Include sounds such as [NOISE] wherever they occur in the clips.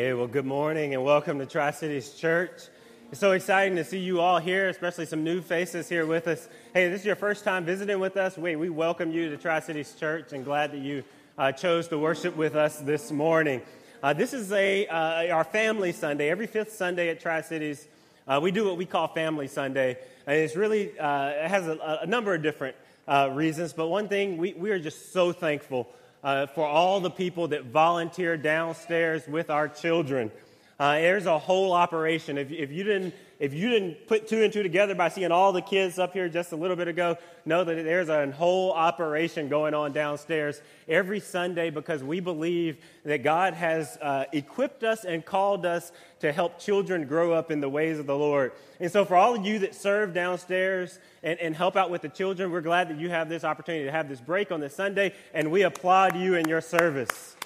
Hey, well, good morning and welcome to Tri Cities Church. It's so exciting to see you all here, especially some new faces here with us. Hey, this is your first time visiting with us. We, we welcome you to Tri Cities Church and glad that you uh, chose to worship with us this morning. Uh, this is a, uh, our family Sunday. Every fifth Sunday at Tri Cities, uh, we do what we call Family Sunday. And it's really, uh, it has a, a, number of different uh, reasons, but one thing, we, we are just so thankful uh, for all the people that volunteer downstairs with our children. Uh, there's a whole operation. If, if, you didn't, if you didn't put two and two together by seeing all the kids up here just a little bit ago, know that there's a whole operation going on downstairs every Sunday because we believe that God has uh, equipped us and called us to help children grow up in the ways of the Lord. And so, for all of you that serve downstairs and, and help out with the children, we're glad that you have this opportunity to have this break on this Sunday, and we applaud you in your service.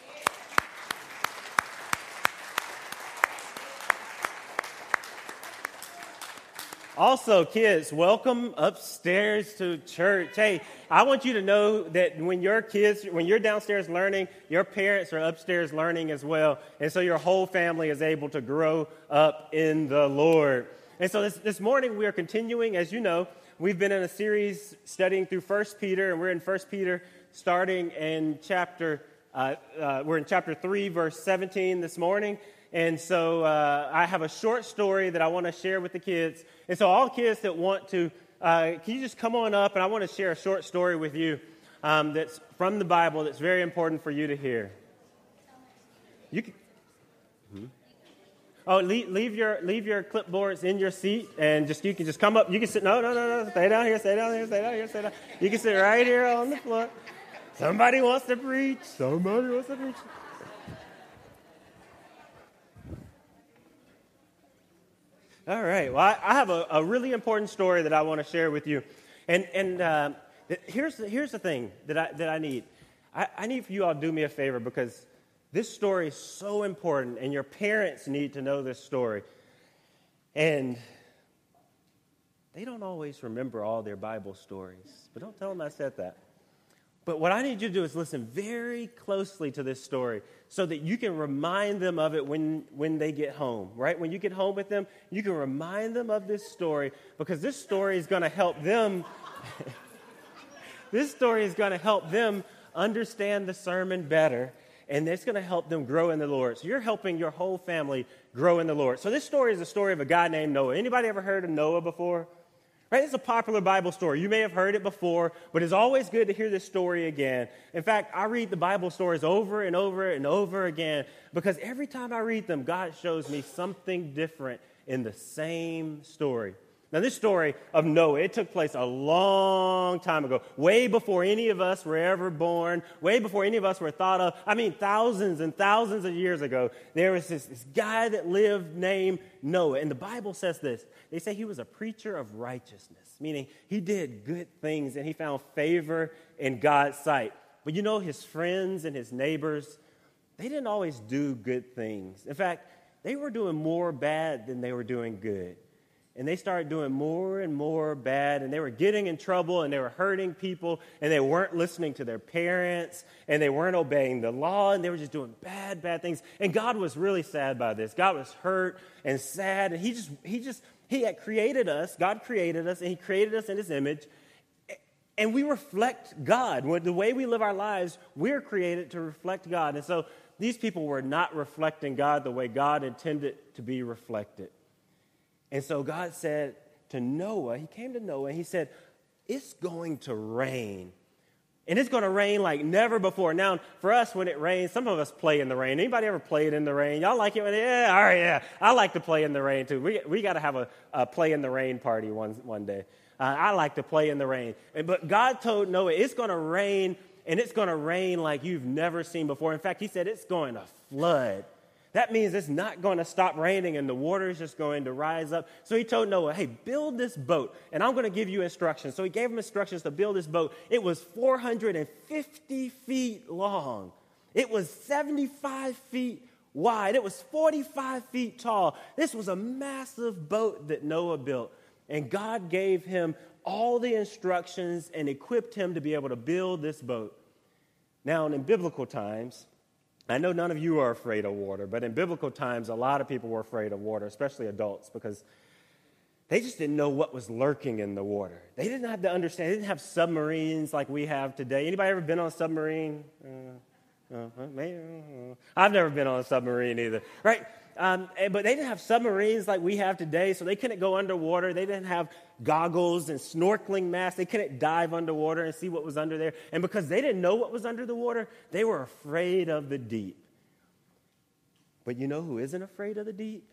Also, kids, welcome upstairs to church. Hey, I want you to know that when your kids, when you're downstairs learning, your parents are upstairs learning as well. And so your whole family is able to grow up in the Lord. And so this, this morning we are continuing, as you know, we've been in a series studying through 1 Peter, and we're in 1 Peter starting in chapter, uh, uh, we're in chapter 3, verse 17 this morning. And so uh, I have a short story that I want to share with the kids. And so, all kids that want to, uh, can you just come on up? And I want to share a short story with you um, that's from the Bible that's very important for you to hear. You can, hmm? Oh, leave, leave, your, leave your clipboards in your seat and just you can just come up. You can sit. No, no, no, no. Stay down here. Stay down here. Stay down here. Stay down. You can sit right here on the floor. Somebody wants to preach. Somebody wants to preach. All right. Well, I, I have a, a, really important story that I want to share with you. And, and uh, here's, the, here's the thing that I, that I need I, I need for you all to do me a favor because this story is so important, and your parents need to know this story. And they don't always remember all their Bible stories, but don't tell them I said that. But what I need you to do is listen very closely to this story so that you can remind them of it when, when they get home, right? When you get home with them, you can remind them of this story because this story is going to help them. [LAUGHS] this story is going to help them understand the sermon better and it's going to help them grow in the Lord. So you're helping your whole family grow in the Lord. So this story is a story of a guy named Noah. Anybody ever heard of Noah before? Right? It's a popular Bible story. You may have heard it before, but it's always good to hear this story again. In fact, I read the Bible stories over and over and over again because every time I read them, God shows me something different in the same story. Now, this story of Noah, it took place a long time ago, way before any of us were ever born, way before any of us were thought of. I mean, thousands and thousands of years ago, there was this, this guy that lived named Noah. And the Bible says this they say he was a preacher of righteousness, meaning he did good things and he found favor in God's sight. But you know, his friends and his neighbors, they didn't always do good things. In fact, they were doing more bad than they were doing good and they started doing more and more bad and they were getting in trouble and they were hurting people and they weren't listening to their parents and they weren't obeying the law and they were just doing bad bad things. And god was really sad by this. God was hurt and sad and he just he just he had created us. God created us and he created us in his image. And we reflect god. The way we live our lives we're created to reflect god. And so these people were not reflecting god the way god intended to be reflected and so God said to Noah, He came to Noah and He said, It's going to rain. And it's going to rain like never before. Now, for us, when it rains, some of us play in the rain. Anybody ever played in the rain? Y'all like it? When, yeah, all right, yeah. I like to play in the rain too. We, we got to have a, a, play in the rain party one, one day. Uh, I like to play in the rain. But God told Noah, it's going to rain, and it's going to rain like you've never seen before. In fact, He said it's going to flood that means it's not going to stop raining and the water is just going to rise up. So he told Noah, hey, build this boat and I'm going to give you instructions. So he gave him instructions to build this boat. It was 450 feet long, it was 75 feet wide, it was 45 feet tall. This was a massive boat that Noah built. And God gave him all the instructions and equipped him to be able to build this boat. Now, in biblical times, I know none of you are afraid of water, but in biblical times, a lot of people were afraid of water, especially adults, because they just didn't know what was lurking in the water. They didn't have to understand. They didn't have submarines like we have today. Anybody ever been on a submarine? Uh, uh, uh, I've never been on a submarine either, right? Um, but they didn't have submarines like we have today, so they couldn't go underwater. They didn't have goggles and snorkeling masks. They couldn't dive underwater and see what was under there. And because they didn't know what was under the water, they were afraid of the deep. But you know who isn't afraid of the deep?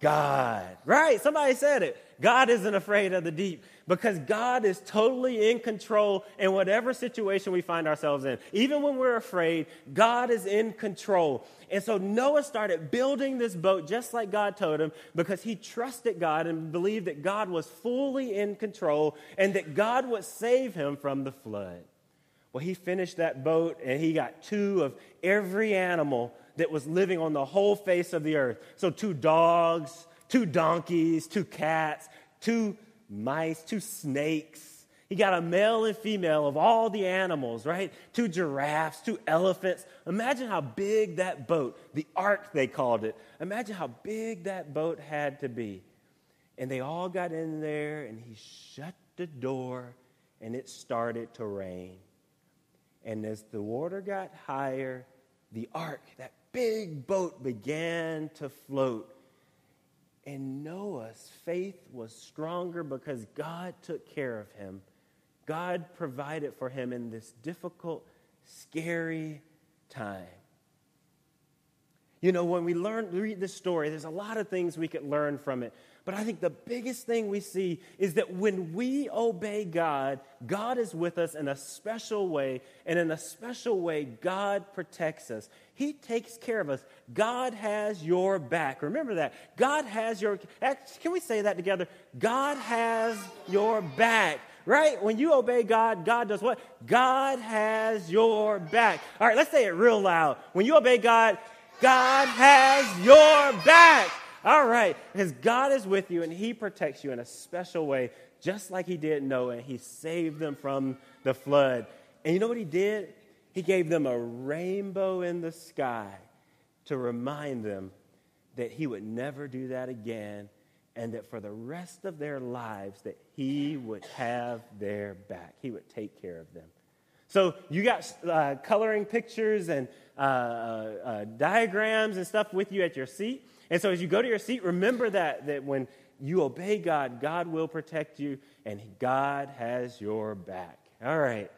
God. Right? Somebody said it. God isn't afraid of the deep because God is totally in control in whatever situation we find ourselves in. Even when we're afraid, God is in control. And so Noah started building this boat just like God told him because he trusted God and believed that God was fully in control and that God would save him from the flood. Well, he finished that boat and he got two of every animal that was living on the whole face of the earth. So, two dogs, two donkeys, two cats, two mice, two snakes. He got a male and female of all the animals, right? Two giraffes, two elephants. Imagine how big that boat, the ark they called it, imagine how big that boat had to be. And they all got in there, and he shut the door, and it started to rain. And as the water got higher, the ark, that big boat, began to float. And Noah's faith was stronger because God took care of him. God provided for him in this difficult, scary time. You know, when we learn, read this story, there's a lot of things we could learn from it. But I think the biggest thing we see is that when we obey God, God is with us in a special way. And in a special way, God protects us. He takes care of us. God has your back. Remember that. God has your Can we say that together? God has your back. Right? When you obey God, God does what? God has your back. All right, let's say it real loud. When you obey God, God has your back. All right, because God is with you and He protects you in a special way, just like He did Noah. He saved them from the flood. And you know what He did? He gave them a rainbow in the sky to remind them that He would never do that again and that for the rest of their lives that He would have their back. He would take care of them. So you got uh, coloring pictures and uh, uh, uh diagrams and stuff with you at your seat. And so as you go to your seat, remember that, that when you obey God, God will protect you and God has your back. All right.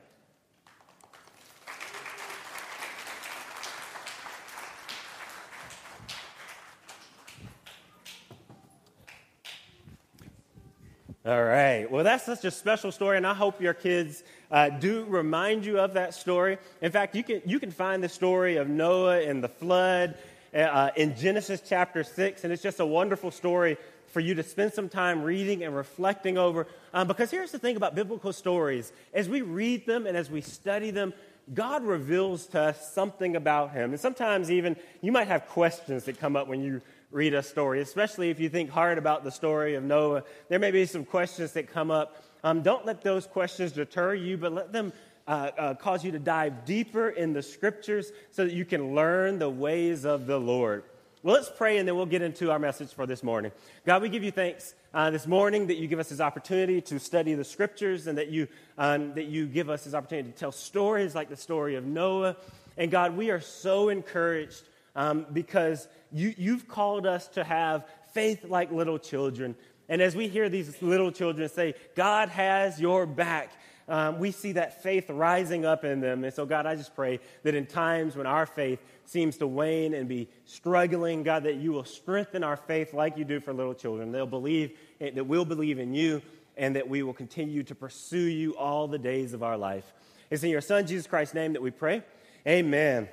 All right. Well, that's such a special story, and I hope your kids uh, do remind you of that story. In fact, you can, you can find the story of Noah and the flood uh, in Genesis chapter 6, and it's just a wonderful story for you to spend some time reading and reflecting over. Um, because here's the thing about biblical stories as we read them and as we study them, God reveals to us something about Him. And sometimes, even, you might have questions that come up when you read a story, especially if you think hard about the story of Noah. There may be some questions that come up. Um, don't let those questions deter you, but let them uh, uh, cause you to dive deeper in the scriptures so that you can learn the ways of the Lord. Well, let's pray and then we'll get into our message for this morning. God, we give you thanks uh, this morning that you give us this opportunity to study the scriptures and that you, um, that you give us this opportunity to tell stories like the story of Noah. And God, we are so encouraged um, because you, you've called us to have faith like little children. And as we hear these little children say, God has your back, um, we see that faith rising up in them. And so, God, I just pray that in times when our faith seems to wane and be struggling, God, that you will strengthen our faith like you do for little children. They'll believe, that we'll believe in you, and that we will continue to pursue you all the days of our life. It's in your Son, Jesus Christ's name, that we pray. Amen.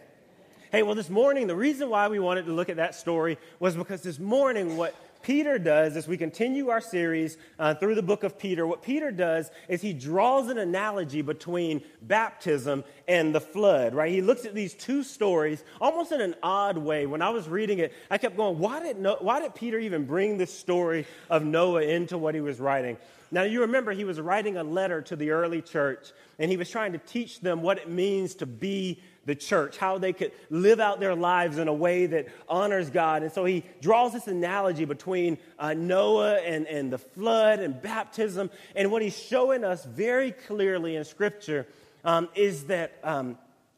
Hey, well, this morning, the reason why we wanted to look at that story was because this morning, what Peter does as we continue our series uh, through the book of Peter, what Peter does is he draws an analogy between baptism and the flood, right? He looks at these two stories almost in an odd way. When I was reading it, I kept going, why did, no- why did Peter even bring this story of Noah into what he was writing? Now, you remember he was writing a letter to the early church, and he was trying to teach them what it means to be the church, how they could live out their lives in a way that honors God. And so he draws this analogy between uh, Noah and, and the flood and baptism. And what he's showing us very clearly in Scripture um, is that um,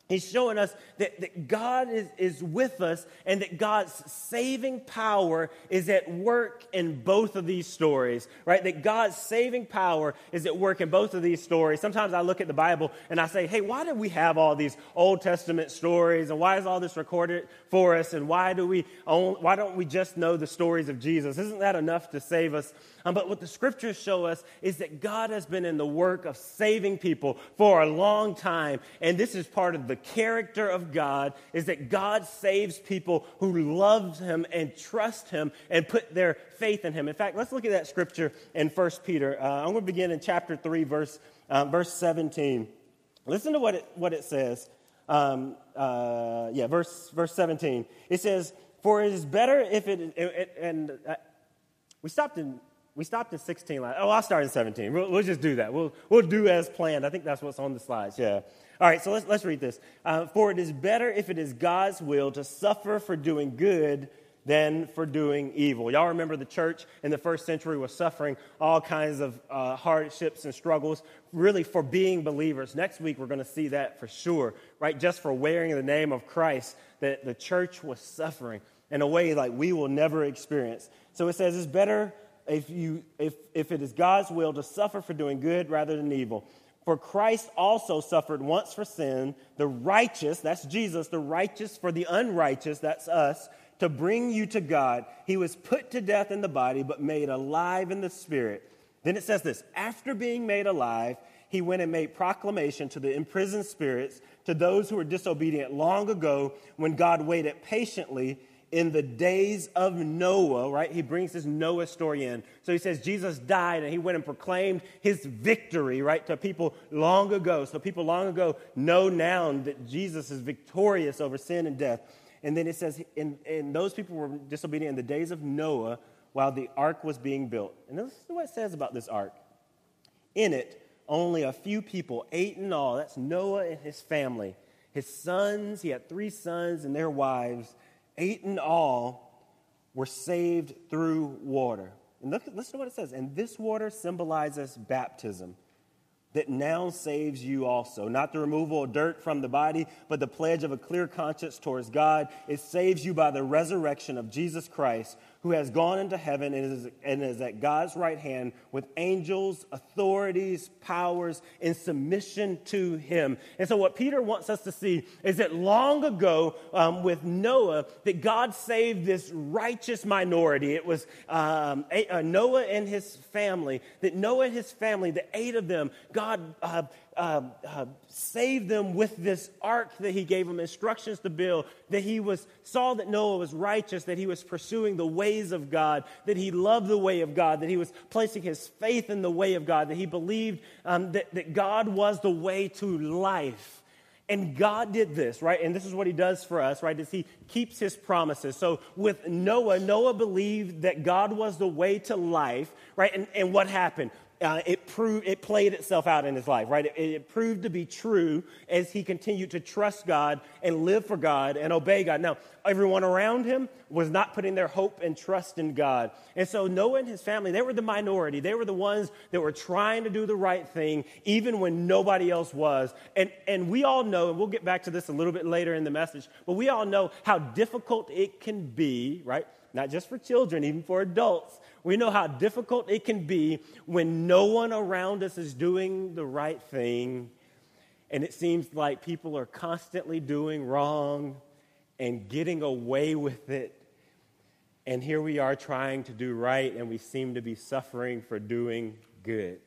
He's showing us that, that God is, is with us and that God's saving power is at work in both of these stories, right? That God's saving power is at work in both of these stories. Sometimes I look at the Bible and I say, hey, why do we have all these Old Testament stories and why is all this recorded for us and why, do we own, why don't we just know the stories of Jesus? Isn't that enough to save us? Um, but what the scriptures show us is that God has been in the work of saving people for a long time. And this is part of the character of God is that God saves people who love him and trust him and put their faith in him. In fact, let's look at that scripture in 1 Peter. Uh, I'm going to begin in chapter 3, verse, uh, verse 17. Listen to what it, what it says. Um, uh, yeah, verse, verse 17. It says, For it is better if it, it, and uh, we stopped in we stopped at 16 last. Oh, I'll start in 17. We'll, we'll, just do that. We'll, we'll do as planned. I think that's what's on the slides. Yeah. All right, so let's, let's read this. Uh, for it is better if it is God's will to suffer for doing good than for doing evil. Y'all remember the church in the first century was suffering all kinds of uh, hardships and struggles, really for being believers. Next week, we're going to see that for sure, right? Just for wearing the name of Christ, that the church was suffering in a way like we will never experience. So it says it's better if, you, if, if it is God's will to suffer for doing good rather than evil. For Christ also suffered once for sin, the righteous, that's Jesus, the righteous for the unrighteous, that's us, to bring you to God. He was put to death in the body, but made alive in the spirit. Then it says this after being made alive, he went and made proclamation to the imprisoned spirits, to those who were disobedient long ago, when God waited patiently in the days of Noah, right? He brings this Noah story in. So he says Jesus died and he went and proclaimed his victory, right, to people long ago. So people long ago know now that Jesus is victorious over sin and death. And then it says, and, and those people were disobedient in the days of Noah while the ark was being built. And this is what it says about this ark. In it, only a few people, eight in all, that's Noah and his family, his sons, he had three sons and their wives eight in all, were saved through water. And look, listen to what it says. And this water symbolizes baptism that now saves you also. Not the removal of dirt from the body, but the pledge of a clear conscience towards God. It saves you by the resurrection of Jesus Christ, who has gone into heaven and is, and is at God's right hand with angels, authorities, powers in submission to him. And so, what Peter wants us to see is that long ago um, with Noah, that God saved this righteous minority. It was um, uh, Noah and his family, that Noah and his family, the eight of them, God uh, uh, uh, saved them with this ark that he gave them instructions to build, that he was, saw that Noah was righteous, that he was pursuing the ways of God, that he loved the way of God, that he was placing his faith in the way of God, that he believed um, that, that God was the way to life. And God did this, right? And this is what he does for us, right? Is he keeps his promises. So with Noah, Noah believed that God was the way to life, right? And, and what happened? Uh, it proved it played itself out in his life right? It, it, proved to be true as he continued to trust god and live for god and obey god. Now everyone around him was not putting their hope and trust in god. And so noah and his family they were the minority. They were the ones that were trying to do the right thing even when nobody else was. And and we all know and we'll get back to this a little bit later in the message but we all know how difficult it can be right not just for children even for adults we know how difficult it can be when no one around us is doing the right thing, and it seems like people are constantly doing wrong and getting away with it. And here we are trying to do right, and we seem to be suffering for doing good.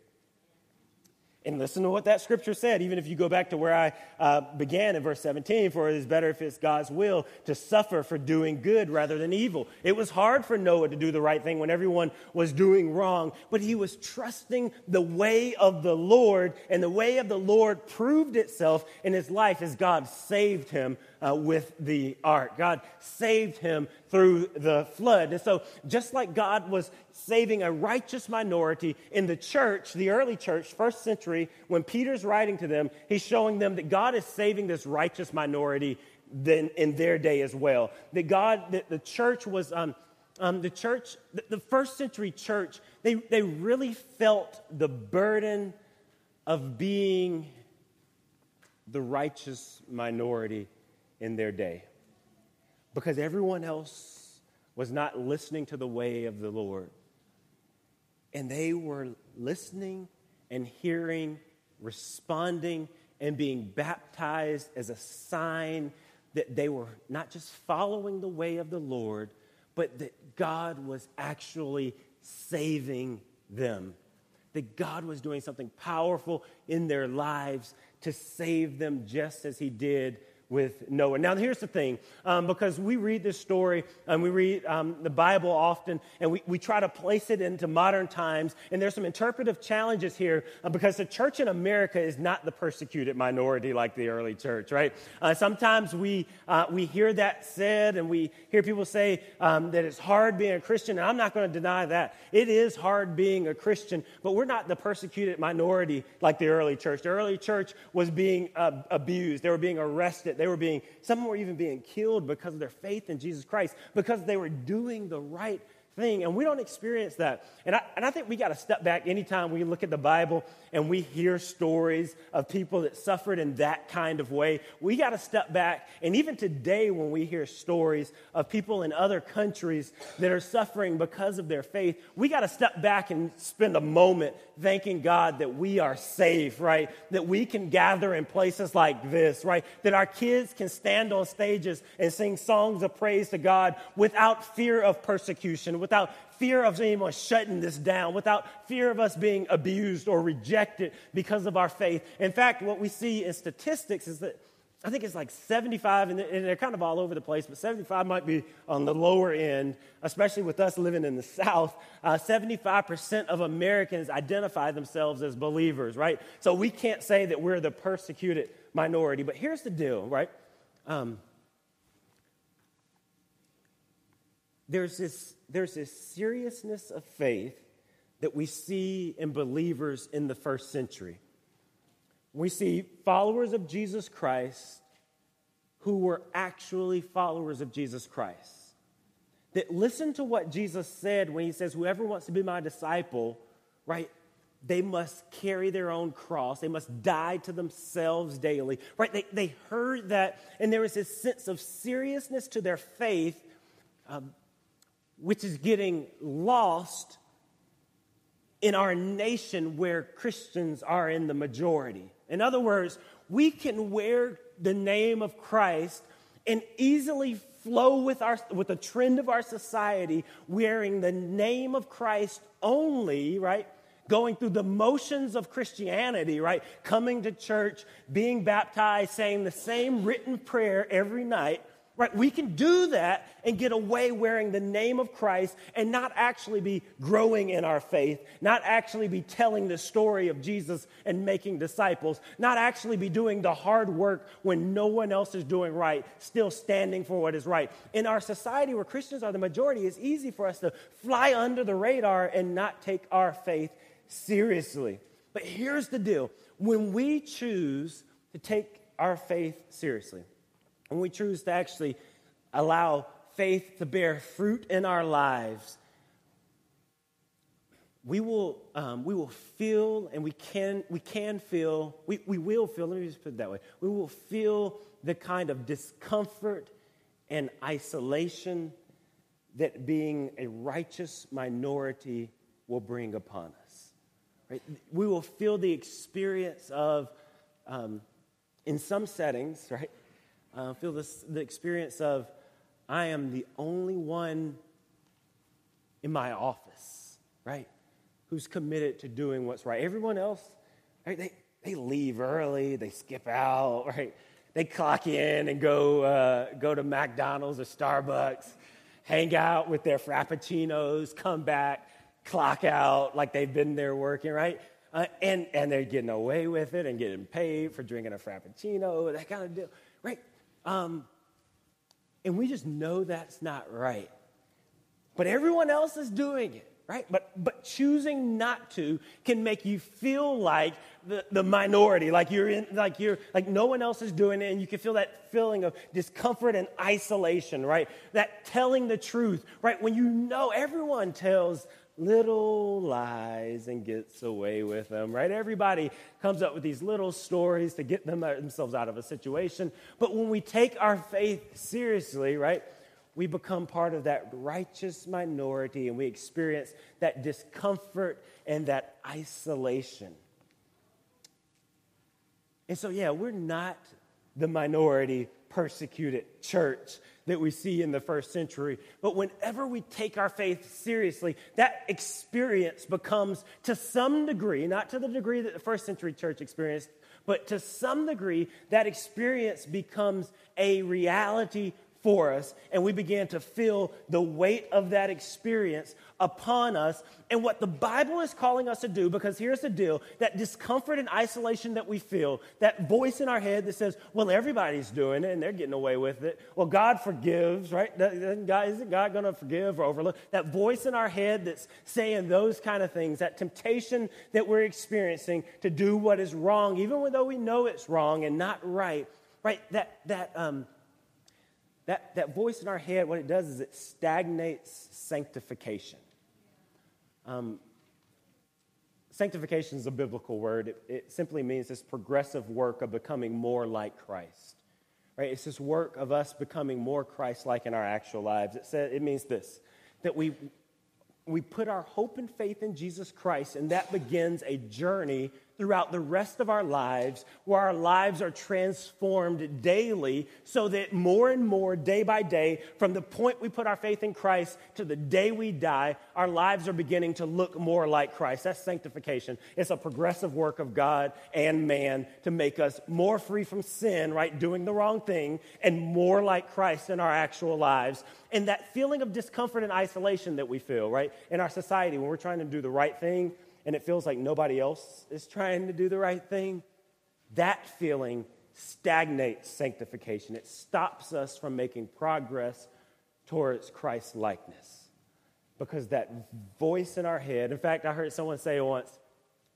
And listen to what that scripture said, even if you go back to where I uh, began in verse 17 for it is better if it's God's will to suffer for doing good rather than evil. It was hard for Noah to do the right thing when everyone was doing wrong, but he was trusting the way of the Lord, and the way of the Lord proved itself in his life as God saved him uh, with the ark. God saved him through the flood. And so, just like God was saving a righteous minority in the church, the early church, first century, when Peter's writing to them, he's showing them that God is saving this righteous minority then in their day as well. That God, that the church was. Um, um, the church, the, first century church, they, they really felt the burden of being the righteous minority in their day because everyone else was not listening to the way of the Lord. And they were listening and hearing, responding, and being baptized as a sign that they were not just following the way of the Lord, but that God was actually saving them. That God was doing something powerful in their lives to save them just as He did with Noah. Now, here's the thing um, because we read this story and we read um, the Bible often and we, we try to place it into modern times, and there's some interpretive challenges here uh, because the church in America is not the persecuted minority like the early church, right? Uh, sometimes we, uh, we hear that said and we hear people say um, that it's hard being a Christian, and I'm not going to deny that. It is hard being a Christian, but we're not the persecuted minority like the early church. The early church was being uh, abused, they were being arrested they were being, some were even being killed because of their faith in Jesus Christ, because they were doing the right thing. And we don't experience that. And I, and I think we got to step back anytime we look at the Bible and we hear stories of people that suffered in that kind of way. We got to step back. And even today, when we hear stories of people in other countries that are suffering because of their faith, we got to step back and spend a moment thanking God that we are safe, right? That we can gather in places like this, right? That our kids can stand on stages and sing songs of praise to God without fear of persecution without fear of anyone shutting this down, without fear of us being abused or rejected because of our faith. In fact, what we see in statistics is that I think it's like 75, and they're kind of all over the place, but 75 might be on the lower end, especially with us living in the [LAUGHS] South. Uh, 75% of Americans identify themselves as believers, right? So we can't say that we're the persecuted minority. But here's the deal, right? Um, there's this, there's this seriousness of faith that we see in believers in the first century. We see followers of Jesus Christ who were actually followers of Jesus Christ. That listen to what Jesus said when he says, Whoever wants to be my disciple, right, they must carry their own cross. They must die to themselves daily, right? They, they heard that, and there was this sense of seriousness to their faith um, which is getting lost in our nation where Christians are in the majority. In other words, we can wear the name of Christ and easily flow with, our, with the trend of our society, wearing the name of Christ only, right? Going through the motions of Christianity, right? Coming to church, being baptized, saying the same written prayer every night, Right? We can do that and get away wearing the name of Christ and not actually be growing in our faith, not actually be telling the story of Jesus and making disciples, not actually be doing the hard work when no one else is doing right, still standing for what is right. In our society where Christians are the majority, it's easy for us to fly under the radar and not take our faith seriously. But here's the deal when we choose to take our faith seriously, when we choose to actually allow faith to bear fruit in our lives, we will, um, we will feel and we can, we can feel, we, we will feel, let me just put it that way, we will feel the kind of discomfort and isolation that being a righteous minority will bring upon us. Right? We will feel the experience of, um, in some settings, right, uh, feel this, the experience of I am the only one in my office, right, who's committed to doing what's right. Everyone else, right, they, they leave early, they skip out, [LAUGHS] right? They clock in and go, uh, go to McDonald's or Starbucks, hang out with their Frappuccinos, come back, clock out like they've been there working, right? Uh, and, and they're getting away with it and getting paid for drinking a Frappuccino, that kind of deal, right? Um, And we just know that's not right. But everyone else is doing it, right? But, but choosing not to can make you feel like the, the minority, like you're in, like you're, like no one else is doing it, and you can feel that feeling of discomfort and isolation, right? That telling the truth, right? When you know everyone tells little lies and gets away with them, right? Everybody comes up with these little stories to get them, themselves out of a situation. But when we take our faith seriously, right, we become part of that righteous minority and we experience that discomfort and that isolation. And so, yeah, we're not the minority persecuted church that we see in the first century. But whenever we take our faith seriously, that experience becomes, to some degree, not to the degree that the first century church experienced, but to some degree, that experience becomes a reality for us, and we began to feel the weight of that experience upon us. And what the Bible is calling us to do, because here's the deal that discomfort and isolation that we feel, that voice in our head that says, well, everybody's doing it and they're getting away with it. Well, God forgives, right? God, isn't God going to forgive or overlook? That voice in our head that's saying those kind of things, that temptation that we're experiencing to do what is wrong, even though we know it's wrong and not right, right? That, that, um, that, that voice in our head, what it does is it stagnates sanctification. Um, sanctification is a biblical word. It, it, simply means this progressive work of becoming more like Christ. Right? It's this work of us becoming more Christ-like in our actual lives. It says it means this: that we we put our hope and faith in Jesus Christ, and that begins a journey throughout the rest of our lives, where our lives are transformed daily, so that more and more, day by day, from the point we put our faith in Christ to the day we die, our lives are beginning to look more like Christ. That's sanctification. It's a progressive work of God and man to make us more free from sin, right? Doing the wrong thing, and more like Christ in our actual lives. And that feeling of discomfort and isolation that we feel, right, in our society when we're trying to do the right thing and it feels like nobody else is trying to do the right thing, that feeling stagnates sanctification. It stops us from making progress towards Christ likeness. Because that voice in our head, in fact, I heard someone say once,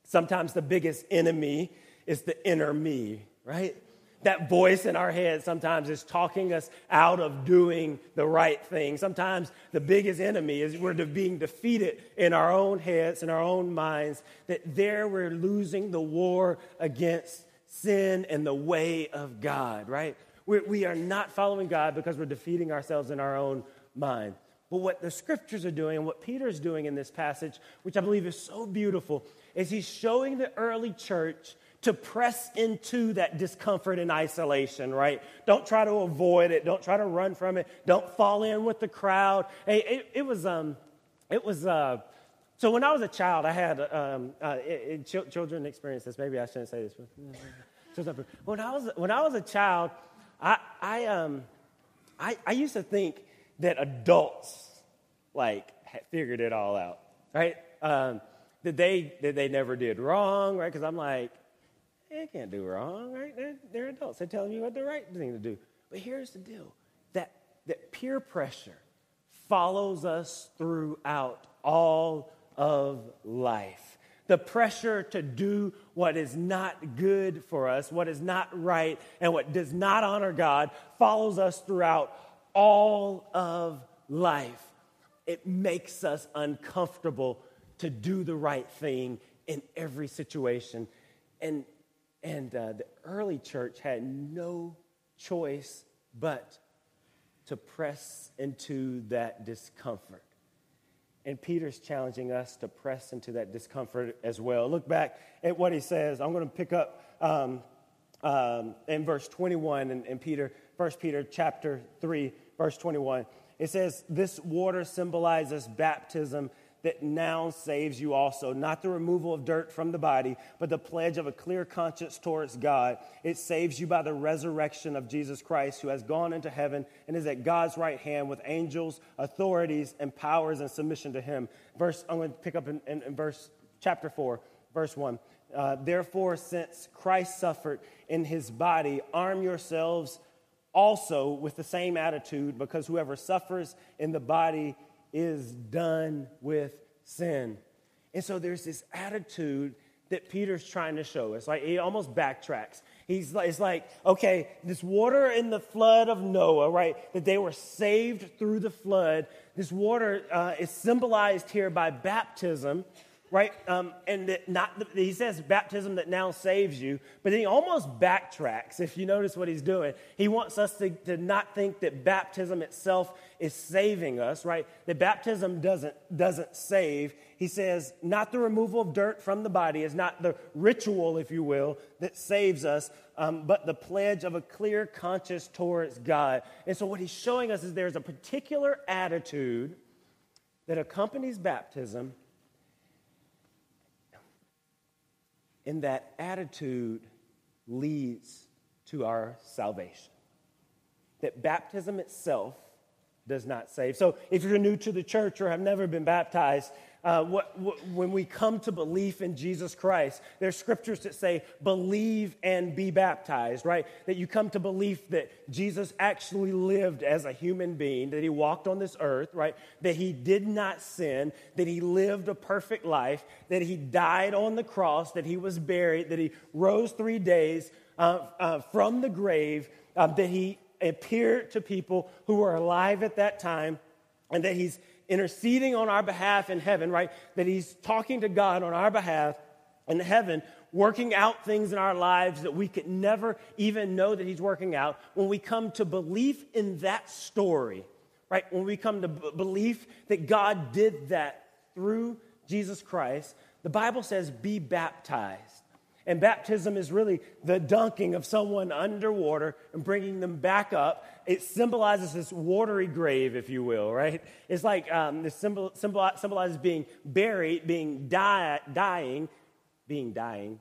sometimes the biggest enemy is the inner me, right? That voice in our head sometimes is talking us out of doing the right thing. Sometimes the biggest enemy is we're being defeated in our own heads, in our own minds, that there we're losing the war against sin and the way of God, right? We're, we are not following God because we're defeating ourselves in our own mind. But what the scriptures are doing and what Peter's doing in this passage, which I believe is so beautiful, is he's showing the early church to press into that discomfort and isolation, right? Don't try to avoid it. Don't try to run from it. Don't fall in with the crowd. Hey, it, it was, um, it was, uh, so when I was a child, I had, um, uh, it, it, children experience this. Maybe I shouldn't say this. But, when I was, when I was a child, I, I, um, I, I used to think that adults, like, had figured it all out, right? Um, that they, that they never did wrong, right? Because I'm like, Eh, they can't do wrong, right? They're, they're adults. They're telling you what the right thing to do. But here's the deal that, that peer pressure follows us throughout all of life. The pressure to do what is not good for us, what is not right, and what does not honor God follows us throughout all of life. It makes us uncomfortable to do the right thing in every situation. And and uh, the early church had no choice but to press into that discomfort. And Peter's challenging us to press into that discomfort as well. Look back at what he says. I'm going to pick up um, um, in verse 21 in, in Peter, 1 Peter chapter 3, verse 21. It says, This water symbolizes baptism that now saves you also, not the removal of dirt from the body, but the pledge of a clear conscience towards God. It saves you by the resurrection of Jesus Christ, who has gone into heaven and is at God's right hand with angels, authorities, and powers in submission to him. Verse, I'm going to pick up in, in, in verse chapter 4, verse 1. Uh, Therefore, since Christ suffered in his body, arm yourselves also with the same attitude, because whoever suffers in the body is done with sin. And so there's this attitude that Peter's trying to show us. Like he almost backtracks. He's like, it's like, okay, this water in the flood of Noah, right? That they were saved through the flood. This water uh, is symbolized here by baptism, right? Um, and that not he says baptism that now saves you, but then he almost backtracks. If you notice what he's doing, he wants us to, to not think that baptism itself is saving us, right? That baptism doesn't doesn't save. He says not the removal of dirt from the body is not the ritual, if you will, that saves us, um, but the pledge of a clear conscience towards God. And so what he's showing us is there's a particular attitude that accompanies baptism and that attitude leads to our salvation. That baptism itself does not save. So if you're new to the church or have never been baptized, uh, what, what, when we come to belief in Jesus Christ, there's scriptures that say, believe and be baptized, right? That you come to belief that Jesus actually lived as a human being, that he walked on this earth, right? That he did not sin, that he lived a perfect life, that he died on the cross, that he was buried, that he rose three days uh, uh, from the grave, uh, that he appeared to people who were alive at that time, and that he's interceding on our behalf in heaven, right? That he's talking to God on our behalf in heaven, working out things in our lives that we could never even know that he's working out. When we come to belief in that story, right? When we come to b- belief that God did that through Jesus Christ, the Bible says, be baptized. And baptism is really the dunking of someone underwater and bringing them back up. It symbolizes this watery grave, if you will, right? It's like um, this symbol, symbol, symbolizes being buried, being die, dying, being dying.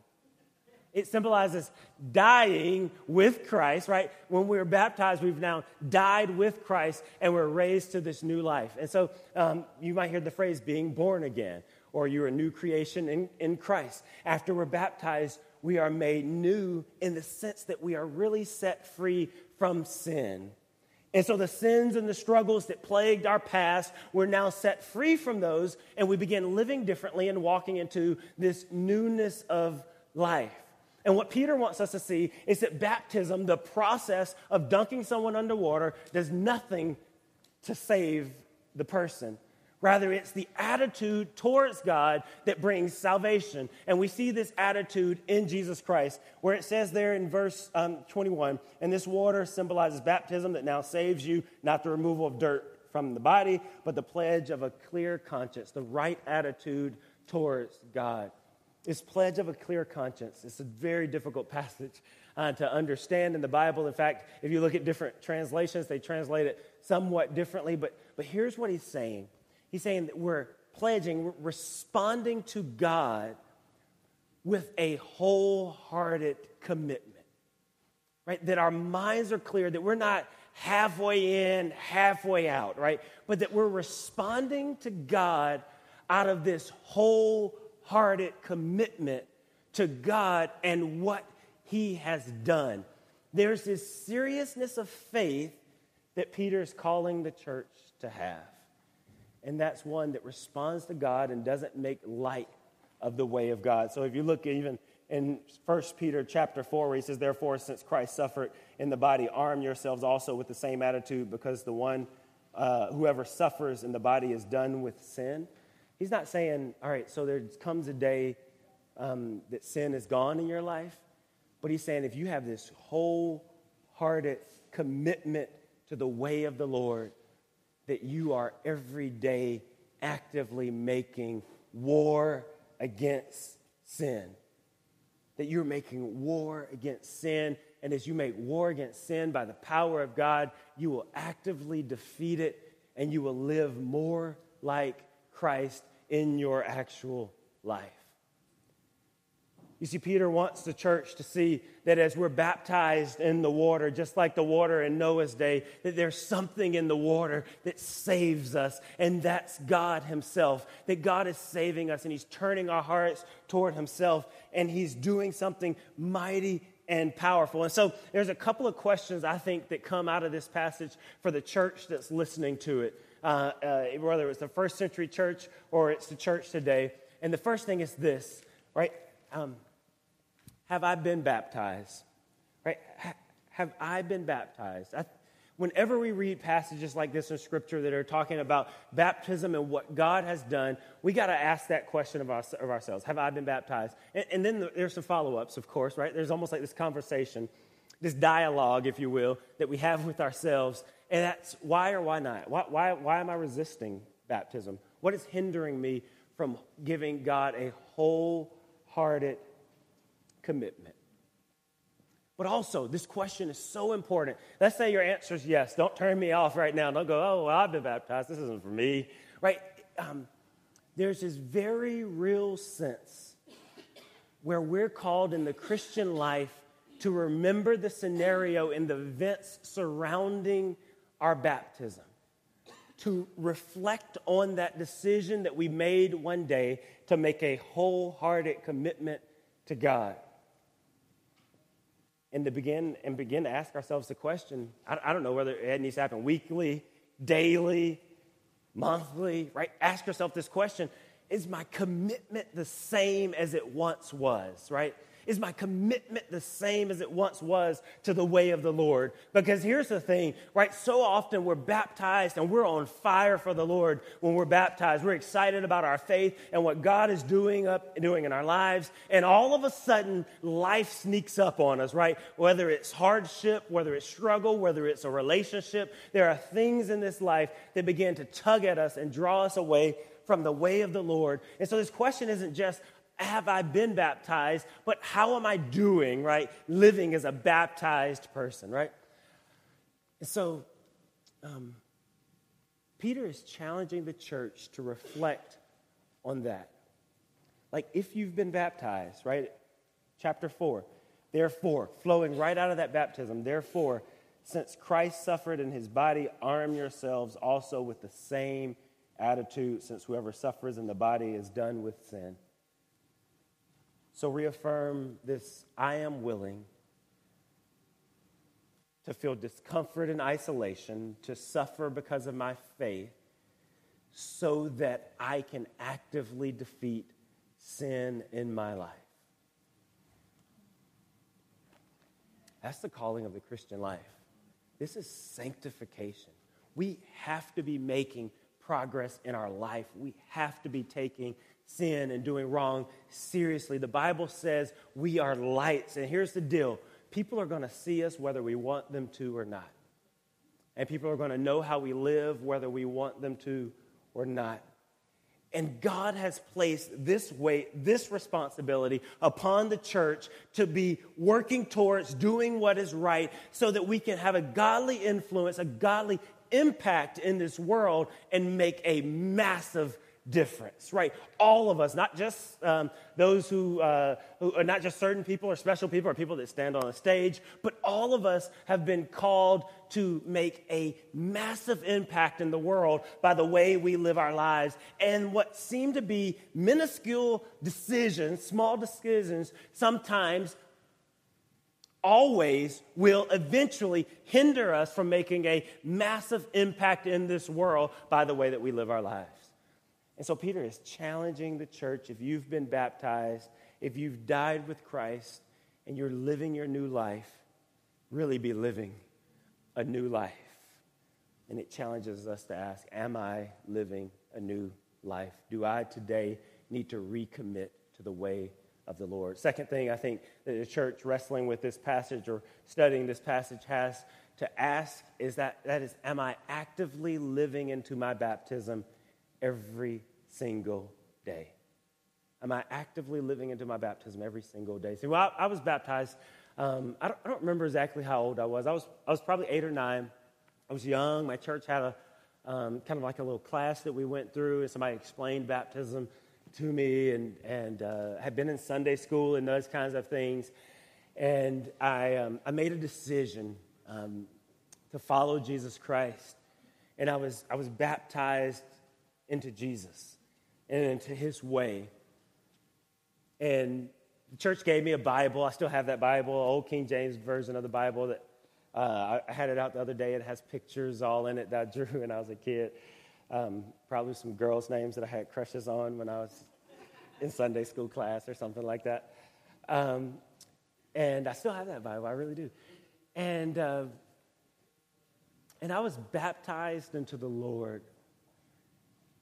It symbolizes dying with Christ, right? When we're baptized, we've now died with Christ and we're raised to this new life. And so um, you might hear the phrase being born again or you're a new creation in, in Christ. After we're baptized, we are made new in the sense that we are really set free from sin. And so the sins and the struggles that plagued our past, we're now set free from those, and we begin living differently and walking into this newness of life. And what Peter wants us to see is that baptism, the process of dunking someone underwater, does nothing to save the person. Rather, it's the attitude towards God that brings salvation. And we see this attitude in Jesus Christ, where it says there in verse um, 21 and this water symbolizes baptism that now saves you, not the removal of dirt from the body, but the pledge of a clear conscience, the right attitude towards God. This pledge of a clear conscience. It's a very difficult [LAUGHS] passage uh, to understand in the Bible. In fact, if you look at different translations, they translate it somewhat differently. But, but here's what he's saying He's saying that we're pledging, we're responding to God with a wholehearted commitment, right? That our minds are clear, that we're not halfway in, halfway out, right? But that we're responding to God out of this wholehearted commitment to God and what He has done. There's this seriousness of faith that Peter is calling the church to have and that's one that responds to God and doesn't make light of the way of God. So if you look even in 1 Peter chapter 4, where he says, Therefore, since Christ suffered in the body, arm yourselves also with the same attitude, because the one, uh, whoever suffers in the body is done with sin. He's not saying, All right, so there comes a day um, that sin is gone in your life, but he's saying, if you have this wholehearted commitment to the way of the Lord, that you are every day actively making war against sin. That you're making war against sin. And as you make war against sin by the power of God, you will actively defeat it and you will live more like Christ in your actual life. You see, Peter wants the church to see that as we're baptized in the water, just like the water in Noah's day, that there's something in the water that saves us, and that's God Himself. That God is saving us, and He's turning our hearts toward Himself, and He's doing something mighty and powerful. And so there's a couple of questions I think that come out of this passage for the church that's listening to it, uh, uh, whether it's the first century church or it's the church today. And the first thing is this, right? Um, have I been baptized? Right? Have I been baptized? I, whenever we read passages like this in Scripture that are talking about baptism and what God has done, we got to ask that question of, our, of, ourselves Have I been baptized? And, and then the, there's some follow ups, of course, right? There's almost like this conversation, this dialogue, if you will, that we have with ourselves. And that's why or why not? Why, why, why am I resisting baptism? What is hindering me from giving God a wholehearted commitment? But also, this question is so important. Let's say your answer is yes. Don't turn me off right now. Don't go, oh, well, I've been baptized. This isn't for me. Right? Um, there's this very real sense where we're called in the Christian life to remember the scenario and the events surrounding our baptism, to reflect on that decision that we made one day to make a wholehearted commitment to God and to begin and begin to ask ourselves the question I, I don't know whether it needs to happen weekly, daily, monthly, right? Ask yourself this question Is my commitment the same as it once was, right? Is my commitment the same as it once was to the way of the Lord? Because here's the thing, right? So often we're baptized and we're on fire for the Lord when we're baptized. We're excited about our faith and what God is doing up doing in our lives. And all of a sudden, life sneaks up on us, right? Whether it's hardship, whether it's struggle, whether it's a relationship, there are things in this life that begin to tug at us and draw us away from the way of the Lord. And so this question isn't just, have I been baptized, but how am I doing, right? Living as a baptized person, right? And so, um, Peter is challenging the church to reflect on that. Like, if you've been baptized, right? Chapter 4. Therefore, flowing right out of that baptism, therefore, since Christ suffered in his body, arm yourselves also with the same attitude, since whoever suffers in the body is done with sin. So reaffirm this I am willing to feel discomfort and isolation, to suffer because of my faith, so that I can actively defeat sin in my life. That's the calling of the Christian life. This is sanctification. We have to be making progress in our life. We have to be taking sin and doing wrong seriously. The Bible says we are lights. And here's the deal people are going to see us whether we want them to or not. And people are going to know how we live whether we want them to or not. And God has placed this weight, this responsibility upon the church to be working towards doing what is right so that we can have a godly influence, a godly impact in this world and make a massive difference, right? All of us, not just um, those who, uh, who are not just certain people or special people or people that stand on a stage, but all of us have been called to make a massive impact in the world by the way we live our lives. And what seem to be minuscule decisions, small decisions, sometimes always will eventually hinder us from making a massive impact in this world by the way that we live our lives. And so Peter is challenging the church if you've been baptized, if you've died with Christ, and you're living your new life, really be living a new life. And it challenges us to ask Am I living a new life? Do I today need to recommit to the way of the Lord? Second thing I think that the church wrestling with this passage or studying this passage has to ask is that, that is, am I actively living into my baptism every single day? Am I actively living into my baptism every single day? See, well, I, I was baptized. Um, I, don't, I, don't, remember exactly how old I was. I was. I was probably eight or nine. I was young. My church had a um, kind of like a little class that we went through, and somebody explained baptism to me, and and uh, had been in Sunday school and those kinds of things. And I um, I made a decision um, to follow Jesus Christ, and I was I was baptized into Jesus and into his way. And the church gave me a Bible. I still have that Bible, old King James version of the Bible that uh, I had it out the other day. It has pictures all in it that I [LAUGHS] drew when I was a kid. Um, probably some girls' names that I had crushes on when I was in Sunday school class or something like that. Um, and I still have that Bible, I really do. And, uh, and I was baptized into the Lord.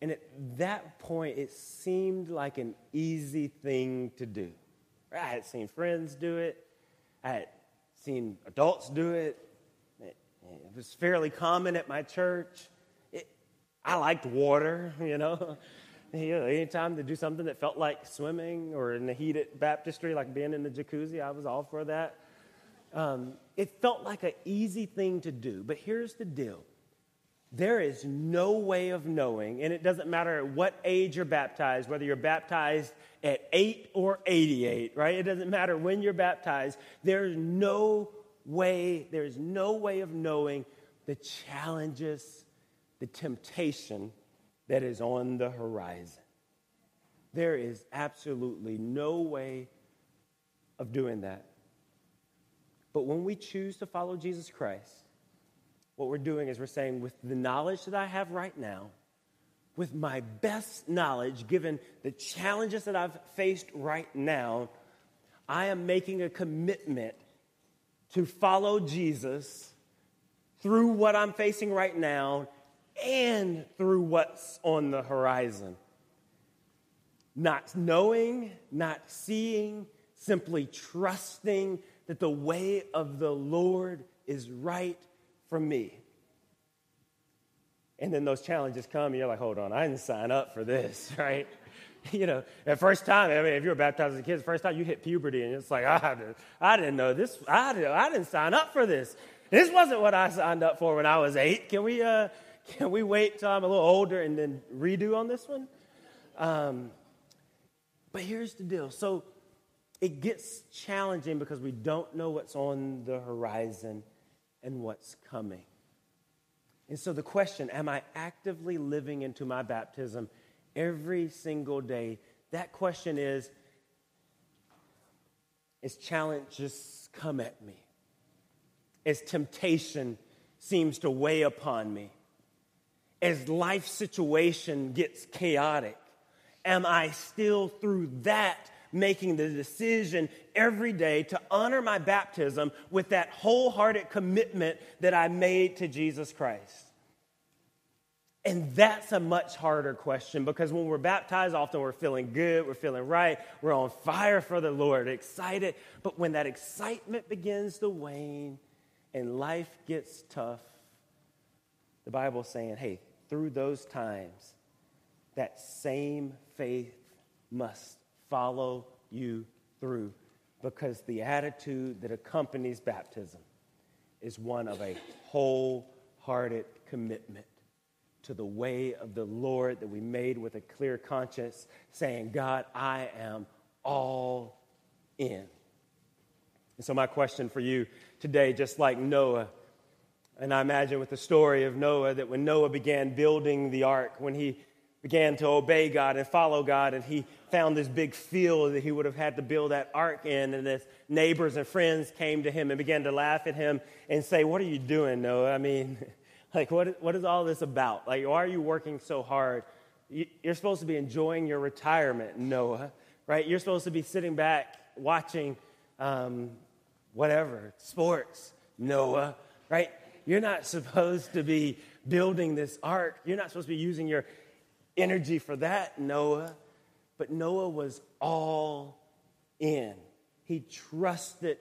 And at that point, it seemed like an easy thing to do. I had seen friends do it, I had seen adults do it. It, it was fairly common at my church. It, I liked water, [LAUGHS] you know. you know. Anytime to do something that felt like swimming or in the heated baptistry, like being in the jacuzzi, I was all for that. Um, it felt like an easy thing to do. But here's the deal there is no way of knowing, and it doesn't matter at what age you're baptized, whether you're baptized at 8 or 88, right? It doesn't matter when you're baptized. There's no way, there's no way of knowing the challenges, the temptation that is on the horizon. There is absolutely no way of doing that. But when we choose to follow Jesus Christ, what we're doing is we're saying, with the knowledge that I have right now, with my best knowledge, given the challenges that I've faced right now, I am making a commitment to follow Jesus through what I'm facing right now and through what's on the horizon. Not knowing, not seeing, simply trusting that the way of the Lord is right from me. And then those challenges come, and you're like, hold on, I didn't sign up for this, [LAUGHS] right? you know, at first time, I mean, if you were baptized as a kid, the first time you hit puberty, and it's like, I, I didn't know this, I didn't, I didn't sign up for this. This wasn't what I signed up for when I was eight. Can we, uh, can we wait till I'm a little older and then redo on this one? Um, but here's the deal. So it gets challenging because we don't know what's on the horizon and what's coming. And so the question, am I actively living into my baptism every single day? That question is, as challenges come at me, as temptation seems to weigh upon me, as life situation gets chaotic, am I still through that making the decision every day to honor my baptism with that wholehearted commitment that I made to Jesus Christ? And that's a much harder question because when we're baptized, often we're feeling good, we're feeling right, we're on fire for the Lord, excited. But when that excitement begins to wane and life gets tough, the Bible's saying, hey, through those times, that same faith must follow you through because the attitude that accompanies baptism is one of a wholehearted commitment to the way of the Lord that we made with a clear conscience, saying, God, I am all in. And so, my question for you today, just like Noah, and I imagine with the story of Noah, that when Noah began building the ark, when he began to obey God and follow God, and he found this big field that he would have had to build that ark in. And his neighbors and friends came to him and began to laugh at him and say, What are you doing, Noah? I mean, [LAUGHS] like, what, what is all this about? Like, why are you working so hard? You're supposed to be enjoying your retirement, Noah, right? You're supposed to be sitting back watching um, whatever, sports, Noah, right? You're not [LAUGHS] supposed to be building this ark. You're not supposed to be using your energy for that, Noah. But Noah was all in. He trusted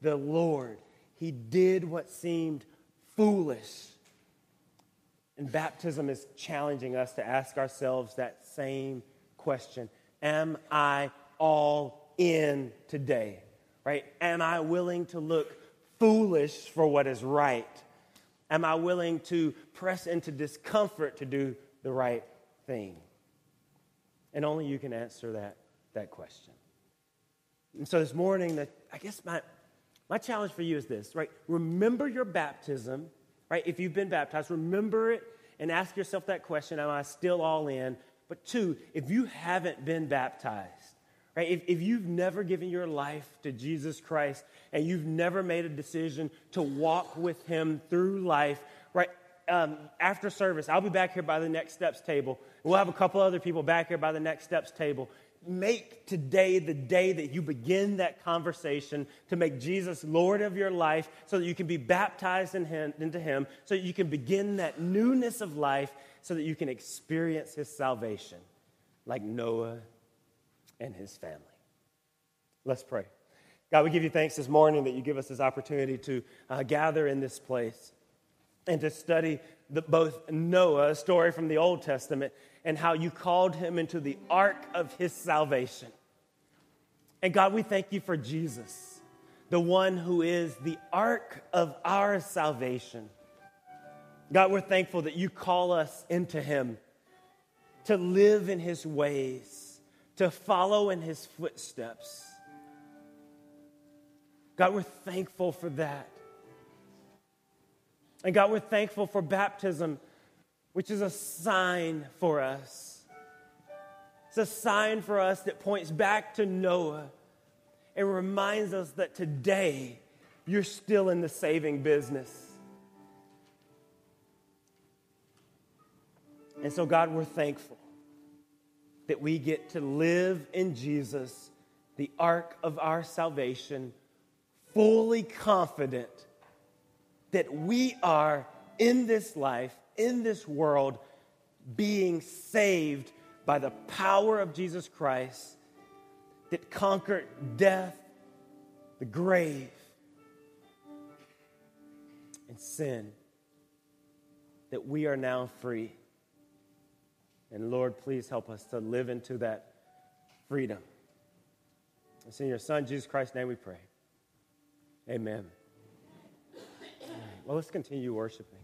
the Lord. He did what seemed foolish. And baptism is challenging us to ask ourselves that same question Am I all in today? Right? Am I willing to look foolish for what is right? Am I willing to press into discomfort to do the right thing? And only you can answer that, that question. And so this morning, the, I guess my, my challenge for you is this, right? Remember your baptism, right? If you've been baptized, remember it and ask yourself that question Am I still all in? But two, if you haven't been baptized, Right? If, if you've never given your life to Jesus Christ and you've never made a decision to walk with Him through life, right? Um, after service, I'll be back here by the next steps table. We'll have a couple other people back here by the next steps table. Make today the day that you begin that conversation to make Jesus Lord of your life so that you can be baptized in him, into Him, so that you can begin that newness of life, so that you can experience His salvation like Noah and his family. Let's pray. God, we give you thanks this morning that you give us this opportunity to uh, gather in this place and to study the, both Noah, a story from the Old Testament, and how you called him into the ark of his salvation. And God, we thank you for Jesus, the one who is the ark of our salvation. God, we're thankful that you call us into him to live in his ways to follow in his footsteps. God, we're thankful for that. And God, we're thankful for baptism, which is a sign for us. It's a sign for us that points back to Noah and reminds us that today you're still in the saving business. And so, God, we're thankful that we get to live in Jesus, the ark of our salvation, fully confident that we are in this life, in this world, being saved by the power of Jesus Christ that conquered death, the grave, and sin, that we are now free. And Lord, please help us to live into that freedom. It's in your Son, Jesus Christ's name, we pray. Amen. Well, let's continue worshiping.